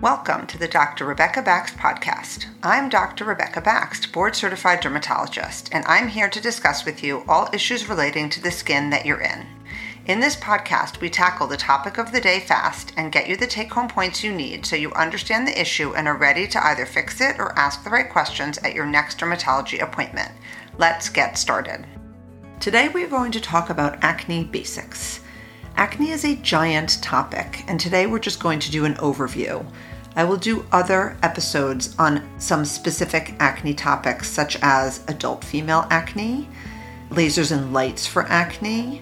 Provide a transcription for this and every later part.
Welcome to the Dr. Rebecca Baxt podcast. I'm Dr. Rebecca Baxt, board certified dermatologist, and I'm here to discuss with you all issues relating to the skin that you're in. In this podcast, we tackle the topic of the day fast and get you the take home points you need so you understand the issue and are ready to either fix it or ask the right questions at your next dermatology appointment. Let's get started. Today, we're going to talk about acne basics. Acne is a giant topic, and today we're just going to do an overview. I will do other episodes on some specific acne topics, such as adult female acne, lasers and lights for acne,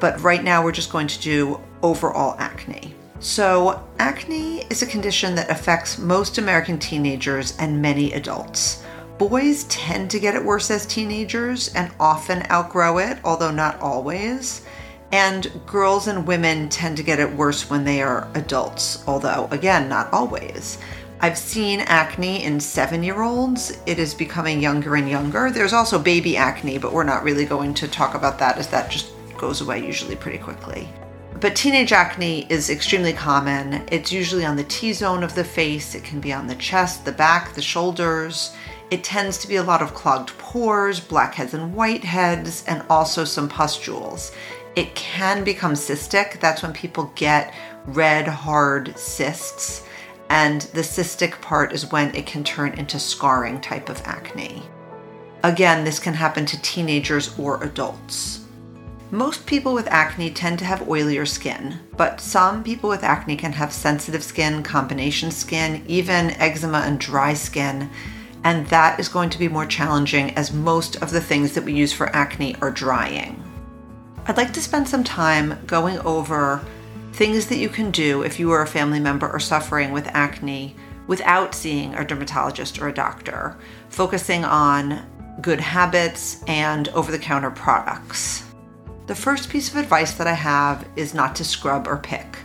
but right now we're just going to do overall acne. So, acne is a condition that affects most American teenagers and many adults. Boys tend to get it worse as teenagers and often outgrow it, although not always. And girls and women tend to get it worse when they are adults, although, again, not always. I've seen acne in seven year olds. It is becoming younger and younger. There's also baby acne, but we're not really going to talk about that as that just goes away usually pretty quickly. But teenage acne is extremely common. It's usually on the T zone of the face, it can be on the chest, the back, the shoulders. It tends to be a lot of clogged pores, blackheads and whiteheads, and also some pustules. It can become cystic. That's when people get red, hard cysts. And the cystic part is when it can turn into scarring type of acne. Again, this can happen to teenagers or adults. Most people with acne tend to have oilier skin, but some people with acne can have sensitive skin, combination skin, even eczema and dry skin, and that is going to be more challenging as most of the things that we use for acne are drying. I'd like to spend some time going over things that you can do if you are a family member or suffering with acne without seeing a dermatologist or a doctor, focusing on good habits and over the counter products. The first piece of advice that I have is not to scrub or pick.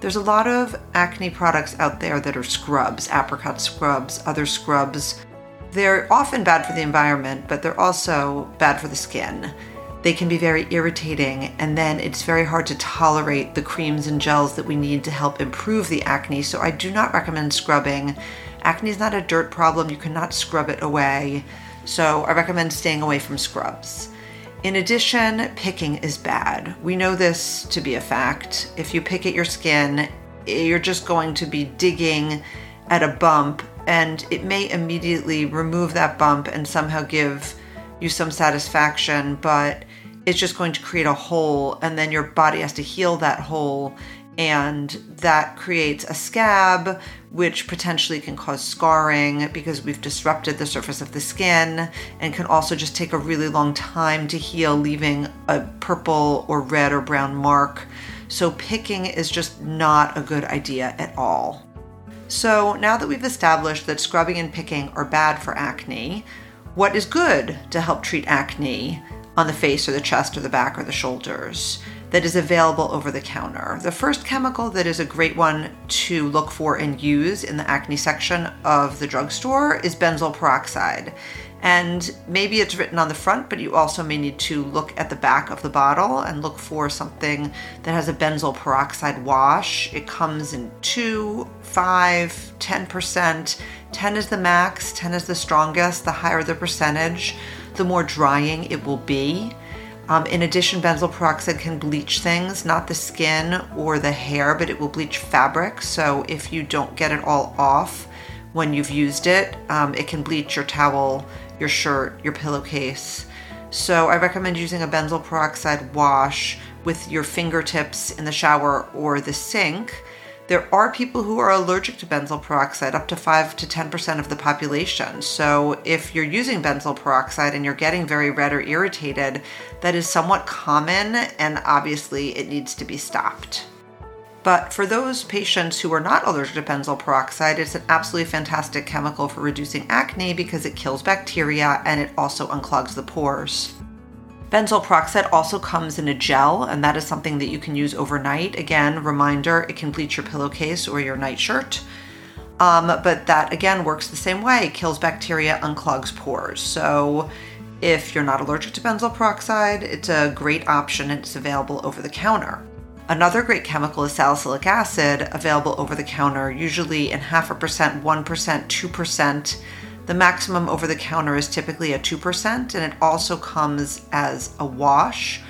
There's a lot of acne products out there that are scrubs, apricot scrubs, other scrubs. They're often bad for the environment, but they're also bad for the skin they can be very irritating, and then it's very hard to tolerate the creams and gels that we need to help improve the acne. So, I do not recommend scrubbing. Acne is not a dirt problem, you cannot scrub it away. So, I recommend staying away from scrubs. In addition, picking is bad. We know this to be a fact. If you pick at your skin, you're just going to be digging at a bump, and it may immediately remove that bump and somehow give you some satisfaction, but it's just going to create a hole, and then your body has to heal that hole, and that creates a scab, which potentially can cause scarring because we've disrupted the surface of the skin, and can also just take a really long time to heal, leaving a purple or red or brown mark. So, picking is just not a good idea at all. So, now that we've established that scrubbing and picking are bad for acne, what is good to help treat acne on the face or the chest or the back or the shoulders that is available over the counter. The first chemical that is a great one to look for and use in the acne section of the drugstore is benzoyl peroxide. And maybe it's written on the front, but you also may need to look at the back of the bottle and look for something that has a benzoyl peroxide wash. It comes in 2, 5, 10%. 10 is the max, 10 is the strongest. The higher the percentage, the more drying it will be. Um, in addition, benzoyl peroxide can bleach things, not the skin or the hair, but it will bleach fabric. So if you don't get it all off when you've used it, um, it can bleach your towel your shirt, your pillowcase. So I recommend using a benzoyl peroxide wash with your fingertips in the shower or the sink. There are people who are allergic to benzoyl peroxide, up to 5 to 10% of the population. So, if you're using benzoyl peroxide and you're getting very red or irritated, that is somewhat common and obviously it needs to be stopped. But for those patients who are not allergic to benzoyl peroxide, it's an absolutely fantastic chemical for reducing acne because it kills bacteria and it also unclogs the pores. Benzoyl peroxide also comes in a gel, and that is something that you can use overnight. Again, reminder it can bleach your pillowcase or your nightshirt. Um, but that again works the same way, kills bacteria, unclogs pores. So if you're not allergic to benzoyl peroxide, it's a great option and it's available over the counter. Another great chemical is salicylic acid, available over the counter, usually in half a percent, 1%, 2%. The maximum over the counter is typically a 2%, and it also comes as a wash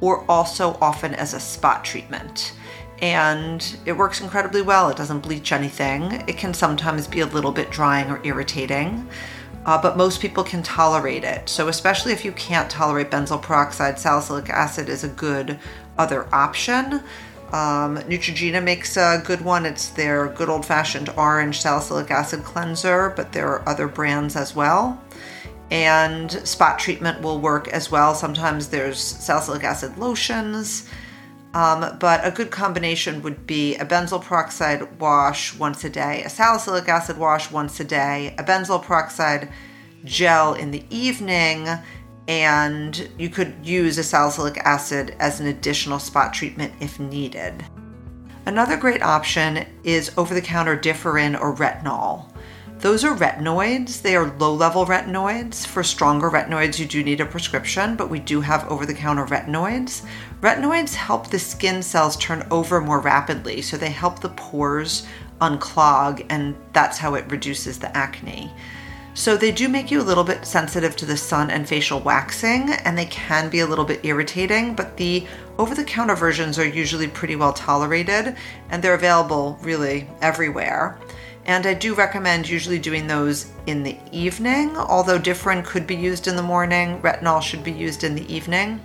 or also often as a spot treatment. And it works incredibly well. It doesn't bleach anything. It can sometimes be a little bit drying or irritating, uh, but most people can tolerate it. So, especially if you can't tolerate benzoyl peroxide, salicylic acid is a good other option. Um, Neutrogena makes a good one. It's their good old fashioned orange salicylic acid cleanser, but there are other brands as well. And spot treatment will work as well. Sometimes there's salicylic acid lotions, um, but a good combination would be a benzoyl peroxide wash once a day, a salicylic acid wash once a day, a benzoyl peroxide gel in the evening, and you could use a salicylic acid as an additional spot treatment if needed. Another great option is over the counter Differin or retinol. Those are retinoids. They are low level retinoids. For stronger retinoids, you do need a prescription, but we do have over the counter retinoids. Retinoids help the skin cells turn over more rapidly, so they help the pores unclog, and that's how it reduces the acne. So they do make you a little bit sensitive to the sun and facial waxing, and they can be a little bit irritating, but the over the counter versions are usually pretty well tolerated and they're available really everywhere. And I do recommend usually doing those in the evening, although Differin could be used in the morning, retinol should be used in the evening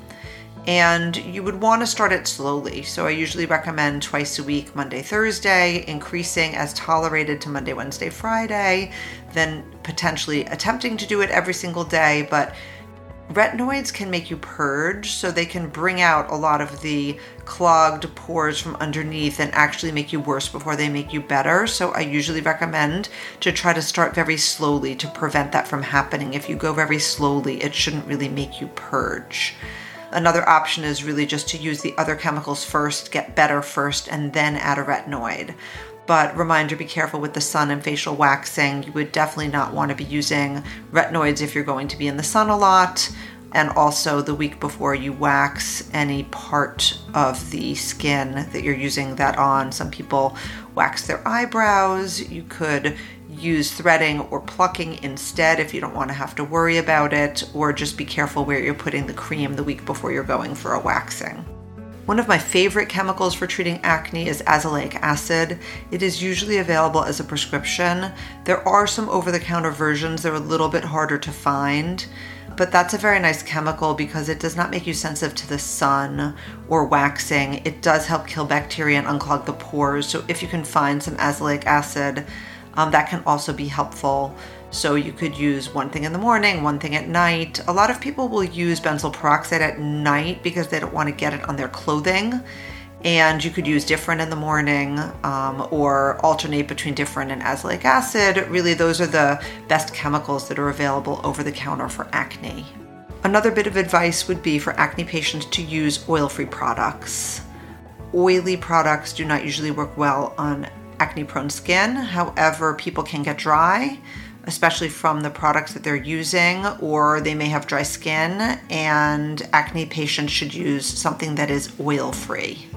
and you would want to start it slowly. So I usually recommend twice a week, Monday, Thursday, increasing as tolerated to Monday, Wednesday, Friday, then potentially attempting to do it every single day. But retinoids can make you purge, so they can bring out a lot of the clogged pores from underneath and actually make you worse before they make you better. So I usually recommend to try to start very slowly to prevent that from happening. If you go very slowly, it shouldn't really make you purge. Another option is really just to use the other chemicals first, get better first, and then add a retinoid. But reminder be careful with the sun and facial waxing. You would definitely not want to be using retinoids if you're going to be in the sun a lot. And also, the week before you wax any part of the skin that you're using that on. Some people wax their eyebrows. You could use threading or plucking instead if you don't want to have to worry about it, or just be careful where you're putting the cream the week before you're going for a waxing. One of my favorite chemicals for treating acne is azelaic acid. It is usually available as a prescription. There are some over the counter versions, they're a little bit harder to find, but that's a very nice chemical because it does not make you sensitive to the sun or waxing. It does help kill bacteria and unclog the pores. So if you can find some azelaic acid, um, that can also be helpful. So you could use one thing in the morning, one thing at night. A lot of people will use benzoyl peroxide at night because they don't want to get it on their clothing. And you could use Differin in the morning um, or alternate between Differin and azelaic acid. Really, those are the best chemicals that are available over the counter for acne. Another bit of advice would be for acne patients to use oil free products. Oily products do not usually work well on acne prone skin. However, people can get dry, especially from the products that they're using, or they may have dry skin, and acne patients should use something that is oil free.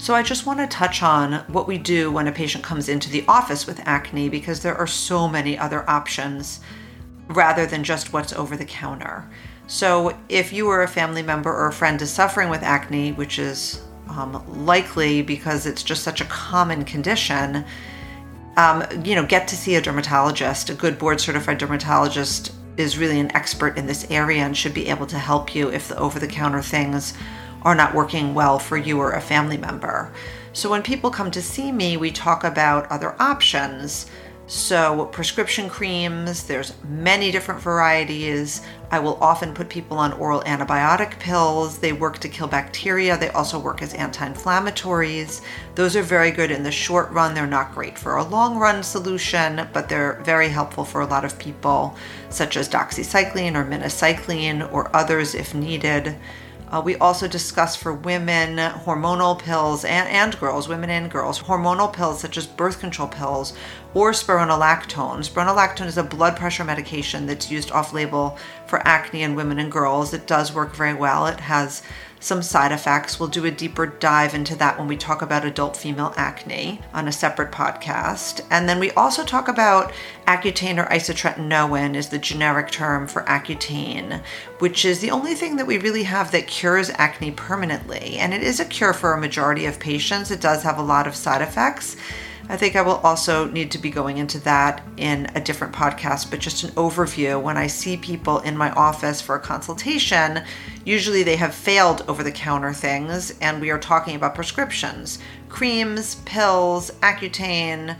So, I just want to touch on what we do when a patient comes into the office with acne because there are so many other options rather than just what's over the counter. So, if you or a family member or a friend is suffering with acne, which is um, likely because it's just such a common condition, um, you know, get to see a dermatologist. A good board certified dermatologist is really an expert in this area and should be able to help you if the over the counter things are not working well for you or a family member. So when people come to see me, we talk about other options so, prescription creams, there's many different varieties. I will often put people on oral antibiotic pills. They work to kill bacteria. They also work as anti inflammatories. Those are very good in the short run. They're not great for a long run solution, but they're very helpful for a lot of people, such as doxycycline or minocycline or others if needed. Uh, we also discuss for women hormonal pills and, and girls, women and girls, hormonal pills such as birth control pills or spironolactone. Spironolactone is a blood pressure medication that's used off label for acne in women and girls. It does work very well. It has some side effects. We'll do a deeper dive into that when we talk about adult female acne on a separate podcast. And then we also talk about Accutane or isotretinoin is the generic term for Accutane, which is the only thing that we really have that cures acne permanently. And it is a cure for a majority of patients. It does have a lot of side effects. I think I will also need to be going into that in a different podcast, but just an overview. When I see people in my office for a consultation, usually they have failed over the counter things, and we are talking about prescriptions creams, pills, Accutane,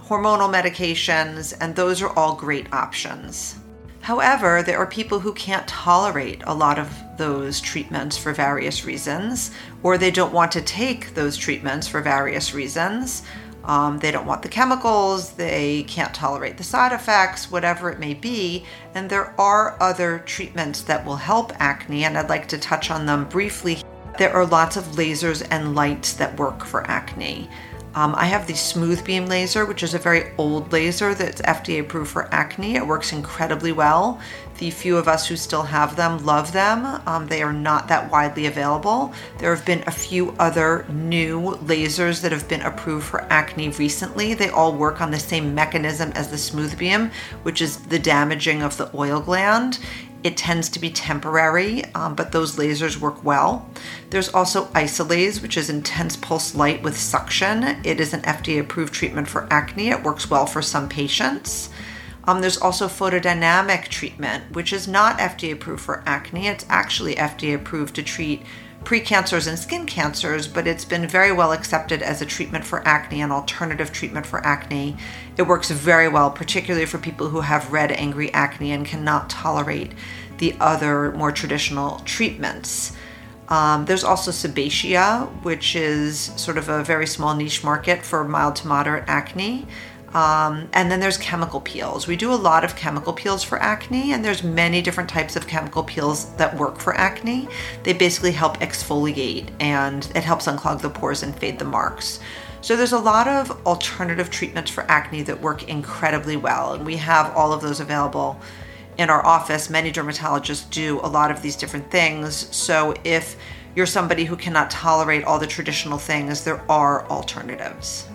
hormonal medications, and those are all great options. However, there are people who can't tolerate a lot of those treatments for various reasons, or they don't want to take those treatments for various reasons. Um, they don't want the chemicals, they can't tolerate the side effects, whatever it may be. And there are other treatments that will help acne, and I'd like to touch on them briefly. There are lots of lasers and lights that work for acne. Um, I have the Smooth Beam laser, which is a very old laser that's FDA approved for acne. It works incredibly well. The few of us who still have them love them. Um, they are not that widely available. There have been a few other new lasers that have been approved for acne recently. They all work on the same mechanism as the Smooth Beam, which is the damaging of the oil gland. It tends to be temporary, um, but those lasers work well. There's also Isolase, which is intense pulse light with suction. It is an FDA approved treatment for acne. It works well for some patients. Um, there's also photodynamic treatment, which is not FDA approved for acne. It's actually FDA approved to treat precancers and skin cancers, but it's been very well accepted as a treatment for acne, an alternative treatment for acne. It works very well, particularly for people who have red, angry acne and cannot tolerate the other more traditional treatments. Um, there's also Sebacia, which is sort of a very small niche market for mild to moderate acne. Um, and then there's chemical peels. We do a lot of chemical peels for acne, and there's many different types of chemical peels that work for acne. They basically help exfoliate and it helps unclog the pores and fade the marks. So there's a lot of alternative treatments for acne that work incredibly well, and we have all of those available in our office. Many dermatologists do a lot of these different things. So if you're somebody who cannot tolerate all the traditional things, there are alternatives.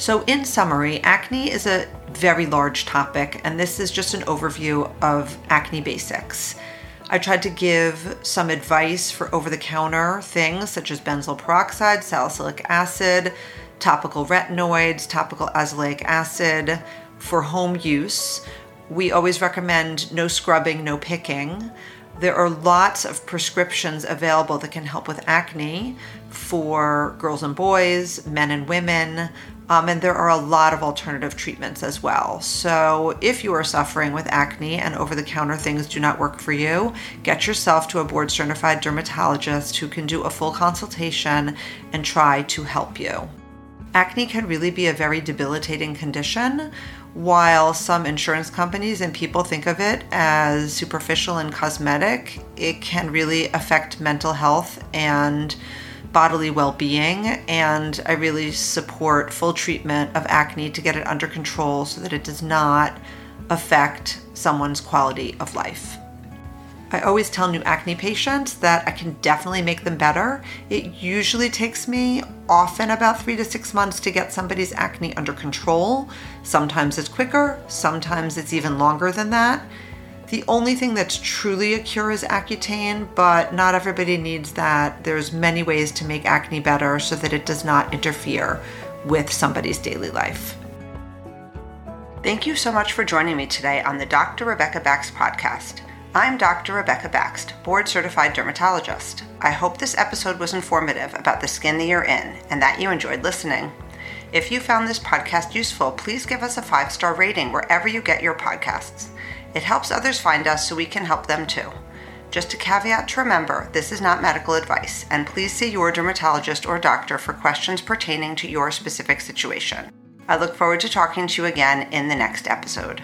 So, in summary, acne is a very large topic, and this is just an overview of acne basics. I tried to give some advice for over the counter things such as benzoyl peroxide, salicylic acid, topical retinoids, topical azelaic acid for home use. We always recommend no scrubbing, no picking. There are lots of prescriptions available that can help with acne for girls and boys, men and women, um, and there are a lot of alternative treatments as well. So, if you are suffering with acne and over the counter things do not work for you, get yourself to a board certified dermatologist who can do a full consultation and try to help you. Acne can really be a very debilitating condition. While some insurance companies and people think of it as superficial and cosmetic, it can really affect mental health and bodily well being, and I really support full treatment of acne to get it under control so that it does not affect someone's quality of life. I always tell new acne patients that I can definitely make them better. It usually takes me often about three to six months to get somebody's acne under control. Sometimes it's quicker, sometimes it's even longer than that. The only thing that's truly a cure is Accutane, but not everybody needs that. There's many ways to make acne better so that it does not interfere with somebody's daily life. Thank you so much for joining me today on the Dr. Rebecca Baxt podcast. I'm Dr. Rebecca Baxt, board certified dermatologist. I hope this episode was informative about the skin that you're in and that you enjoyed listening. If you found this podcast useful, please give us a five star rating wherever you get your podcasts. It helps others find us so we can help them too. Just a caveat to remember this is not medical advice, and please see your dermatologist or doctor for questions pertaining to your specific situation. I look forward to talking to you again in the next episode.